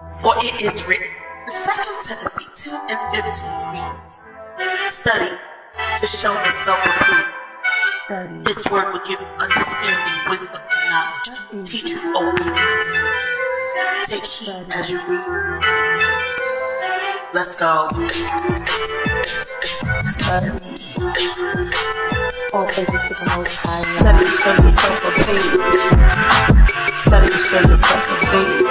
For it is written, 2 Timothy 2 and 15 reads, Study to show yourself approved. This word will give understanding, wisdom, and knowledge. Teach you obedience. Take heed as you read. Let's go. All praises to the Most High. Study to show yourself approved. Study to show yourself approved.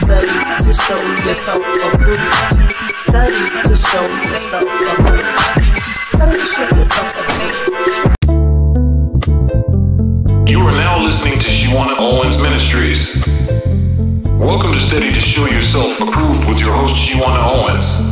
Study to show yourself approved. Study to show yourself approved. Study to show yourself approved. You are now listening to Shewanna Owens Ministries. Welcome to Study to Show Yourself Approved with your host, Shewanna Owens.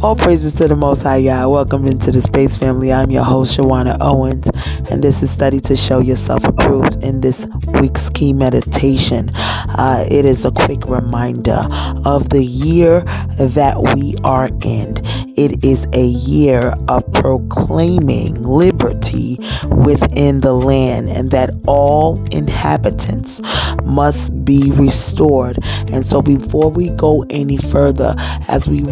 All praises to the Most High God. Welcome into the Space Family. I'm your host, Shewanna Owens, and this is Study to Show Yourself Approved in this week's key meditation. Uh, it is a quick reminder of the year that we are in. It is a year of proclaiming liberty within the land, and that all inhabitants must be restored. And so, before we go any further, as we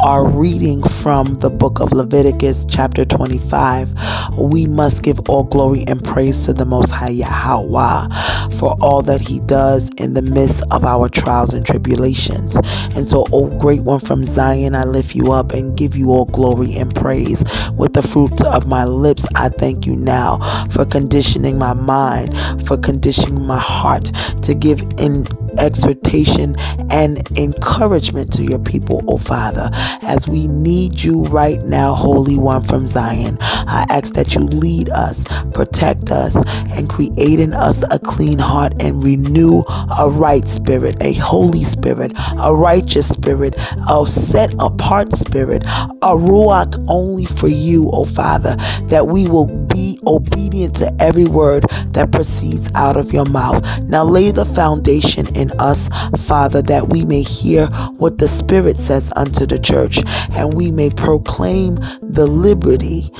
are reading from the book of Leviticus, chapter 25, we must give all glory and praise to the Most High Yahweh for all that He does in the midst of our trials and tribulations. And so, O great one from Zion, I lift you up and give you all glory and praise. With the fruit of my lips, I thank you now for conditioning my mind, for conditioning my heart to give in exhortation and encouragement to your people, oh Father, as we need you right now, Holy One from Zion. I ask that you lead us, protect us, and create in us a clean heart and renew a right spirit, a holy spirit, a righteous spirit, a set apart spirit, a ruach only for you, oh Father, that we will be obedient to every word that proceeds out of your mouth. Now lay the foundation in us, Father, that we may hear what the Spirit says unto the church and we may proclaim the liberty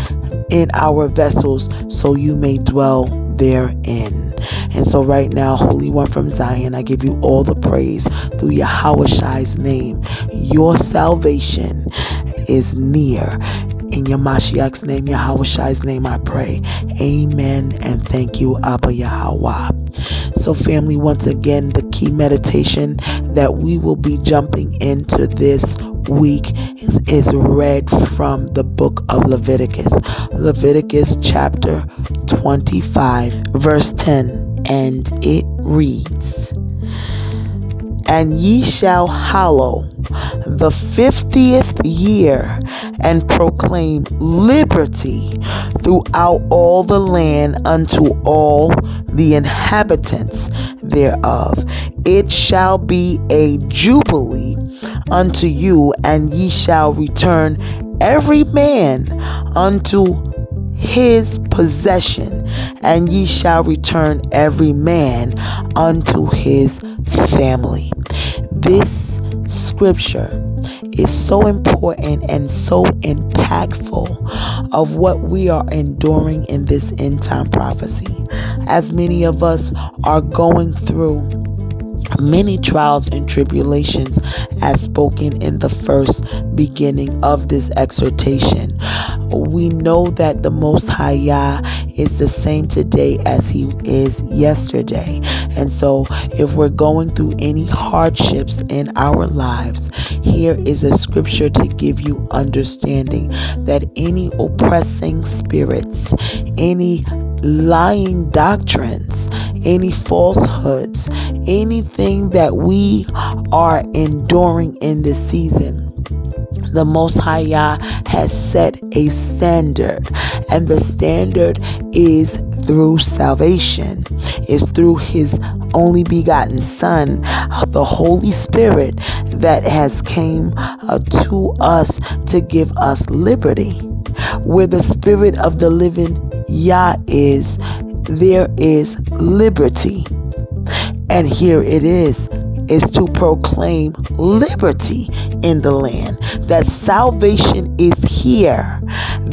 in our vessels so you may dwell therein. And so, right now, Holy One from Zion, I give you all the praise through Yahweh name. Your salvation is near. In your Mashiach's name, Yahweh name, I pray. Amen and thank you, Abba Yahweh. So, family, once again, the key meditation that we will be jumping into this week is, is read from the book of Leviticus. Leviticus chapter 25, verse 10. And it reads, And ye shall hallow the fiftieth year and proclaim liberty throughout all the land unto all the inhabitants thereof. It shall be a jubilee unto you, and ye shall return every man unto his possession, and ye shall return every man unto his family. This scripture is so important and so impactful of what we are enduring in this end time prophecy. As many of us are going through many trials and tribulations as spoken in the first beginning of this exhortation. We know that the Most High Yah is the same today as He is yesterday. And so, if we're going through any hardships in our lives, here is a scripture to give you understanding that any oppressing spirits, any lying doctrines, any falsehoods, anything that we are enduring in this season. The Most High Yah has set a standard, and the standard is through salvation, is through His only begotten Son, the Holy Spirit, that has came uh, to us to give us liberty. Where the Spirit of the living Yah is, there is liberty. And here it is is to proclaim liberty in the land that salvation is here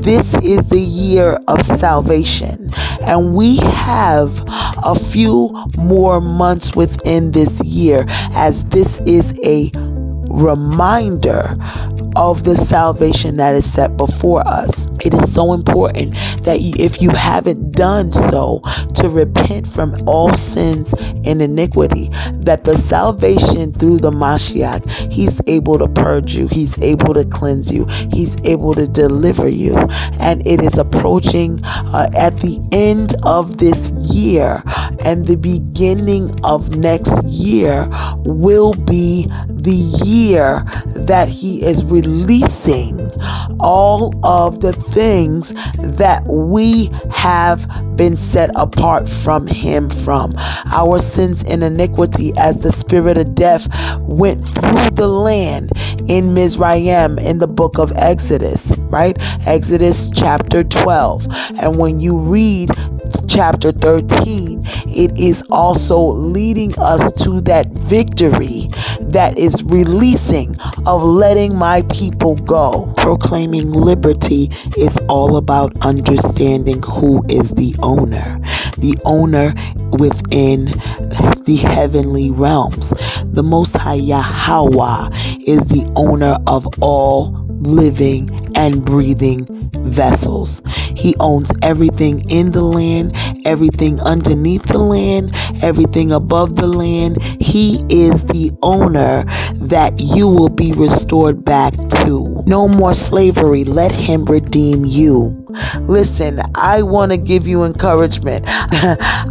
this is the year of salvation. And we have a few more months within this year as this is a reminder of the salvation that is set before us. It is so important that you, if you haven't done so, to repent from all sins and iniquity, that the salvation through the Mashiach, He's able to purge you, He's able to cleanse you, He's able to deliver you. And it is approaching uh, at the end of this year and the beginning of next year will be the year that He is releasing all of the things that we have been set apart from Him from. Our sins and iniquity, as the spirit of death went through the land in Mizraim in the book of Exodus, right? Exodus chapter 12. And when you read chapter 13, it is also leading us to that victory that is releasing of letting my people go. Proclaiming liberty is all about understanding who is the owner, the owner within the heavenly realms. The Most High Yahweh is the owner of all living and breathing vessels. He owns everything in the land, everything underneath the land, everything above the land. He is the owner that you will be restored back to. No more slavery. Let him redeem you. Listen, I want to give you encouragement.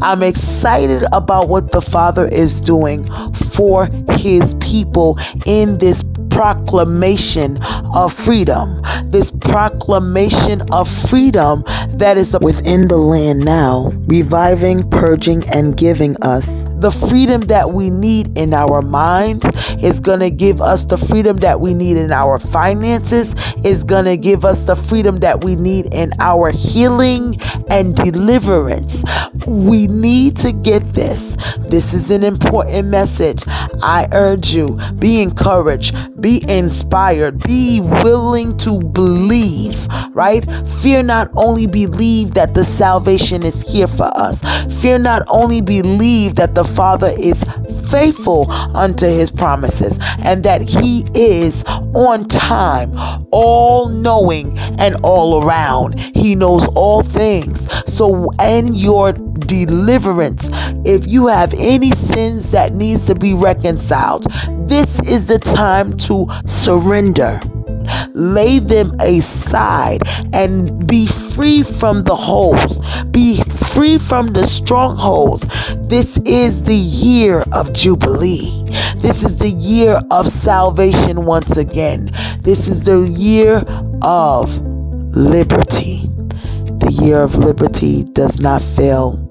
I'm excited about what the Father is doing for his people in this proclamation of freedom. This proclamation of freedom that is within the land now, reviving, purging, and giving us the freedom that we need in our minds is going to give us the freedom that we need in our finances is going to give us the freedom that we need in our healing and deliverance. We need to get this. This is an important message. I urge you be encouraged be inspired be willing to believe right? Fear not only believe that the salvation is here for us. Fear not only believe that the Father is faithful unto his promises and that he is on time, all knowing, and all around. He knows all things. So, in your deliverance, if you have any sins that needs to be reconciled, this is the time to surrender lay them aside and be free from the holes, be free from the strongholds. This is the year of Jubilee. This is the year of salvation once again. This is the year of liberty. The year of liberty does not fail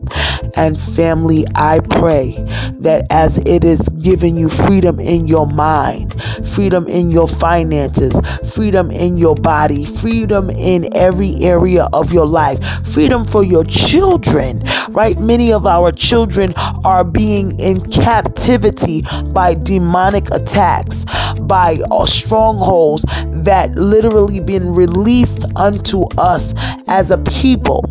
and family, I pray that as it is giving you freedom in your mind, freedom in your finances, freedom in your body, freedom in every area of your life, freedom for your children, right? Many of our children are being in captivity by demonic attacks, by uh, strongholds that literally been released unto us as a people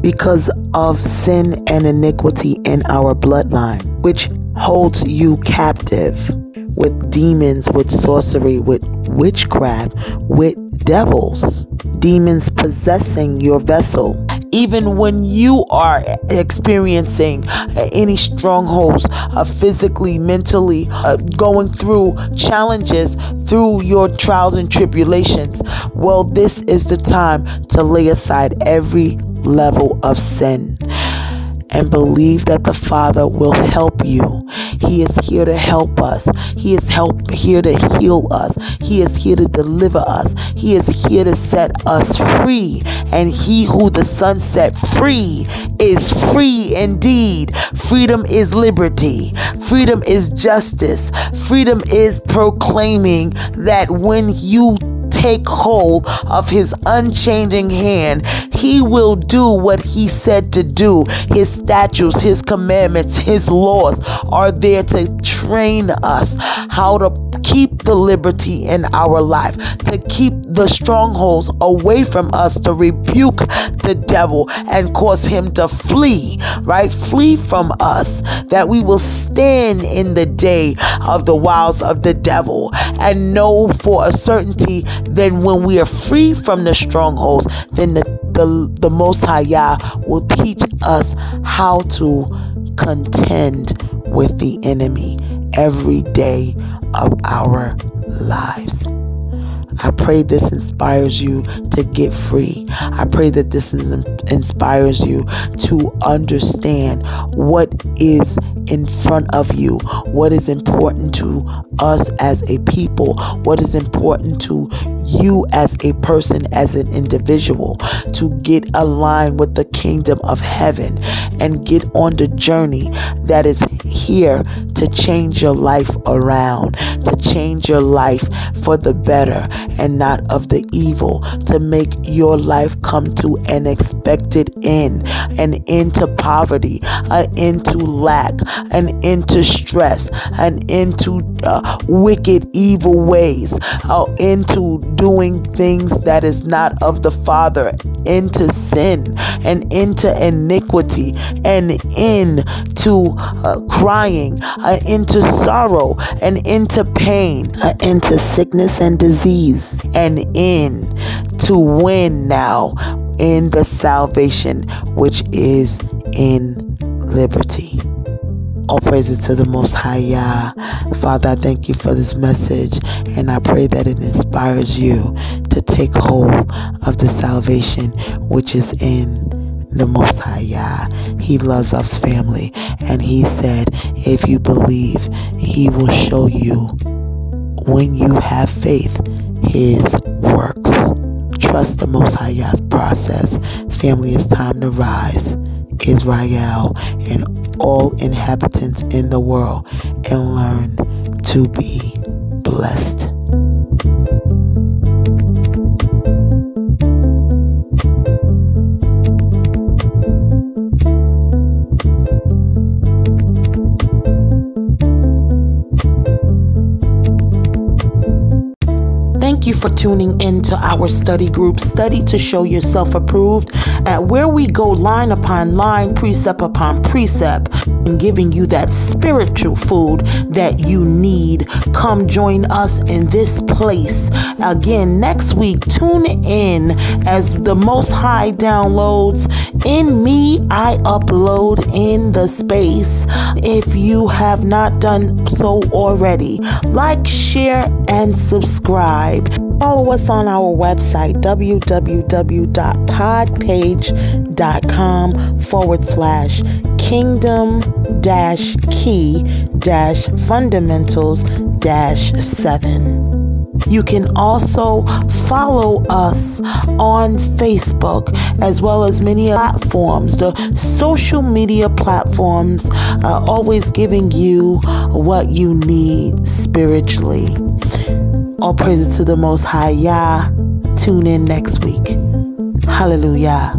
because of sin and iniquity in our bloodline, which holds you captive with demons, with sorcery, with witchcraft, with devils, demons possessing your vessel. Even when you are experiencing any strongholds uh, physically, mentally, uh, going through challenges through your trials and tribulations, well, this is the time to lay aside every level of sin and believe that the Father will help you. He is here to help us. He is help here to heal us. He is here to deliver us. He is here to set us free. And he who the Son set free is free indeed. Freedom is liberty. Freedom is justice. Freedom is proclaiming that when you take hold of his unchanging hand, He will do what He said to do. His statutes, His commandments, His laws are there to train us how to keep the liberty in our life, to keep the strongholds away from us, to rebuke the devil and cause him to flee, right? Flee from us, that we will stand in the day of the wiles of the devil and know for a certainty then when we are free from the strongholds, then the, the, the Most High Yah will teach us how to contend with the enemy every day of our lives. I pray this inspires you to get free. I pray that this is, inspires you to understand what is in front of you, what is important to us as a people, what is important to you as a person, as an individual, to get aligned with the kingdom of heaven and get on the journey that is here to change your life around, to change your life for the better and not of the evil, to make your life come to an expected end, an end to poverty, an end to lack, an end to stress, an end to uh, wicked, evil ways, uh, into doing things that is not of the Father, into sin and into iniquity and into uh, crying, uh, into sorrow and into pain, uh, into sickness and disease, and in to win now in the salvation which is in liberty. All praises to the Most High Yah. Father, I thank you for this message, and I pray that it inspires you to take hold of the salvation which is in the Most High Yah. He loves us, family, and He said, if you believe, He will show you when you have faith His works. Trust the Most High Yah's process. Family, it's time to rise. Israel and all inhabitants in the world and learn to be blessed. Tuning in to our study group, Study to Show Yourself Approved, at where we go line upon line, precept upon precept, and giving you that spiritual food that you need. Come join us in this place. Again, next week, tune in as the Most High downloads. In me, I upload in the space. If you have not done so already, like, share, and subscribe. Follow us on our website, www.podpage.com forward slash kingdom dash key dash fundamentals dash seven. You can also follow us on Facebook as well as many platforms, the social media platforms, uh, always giving you what you need spiritually. All praises to the Most High Yah. Tune in next week. Hallelujah.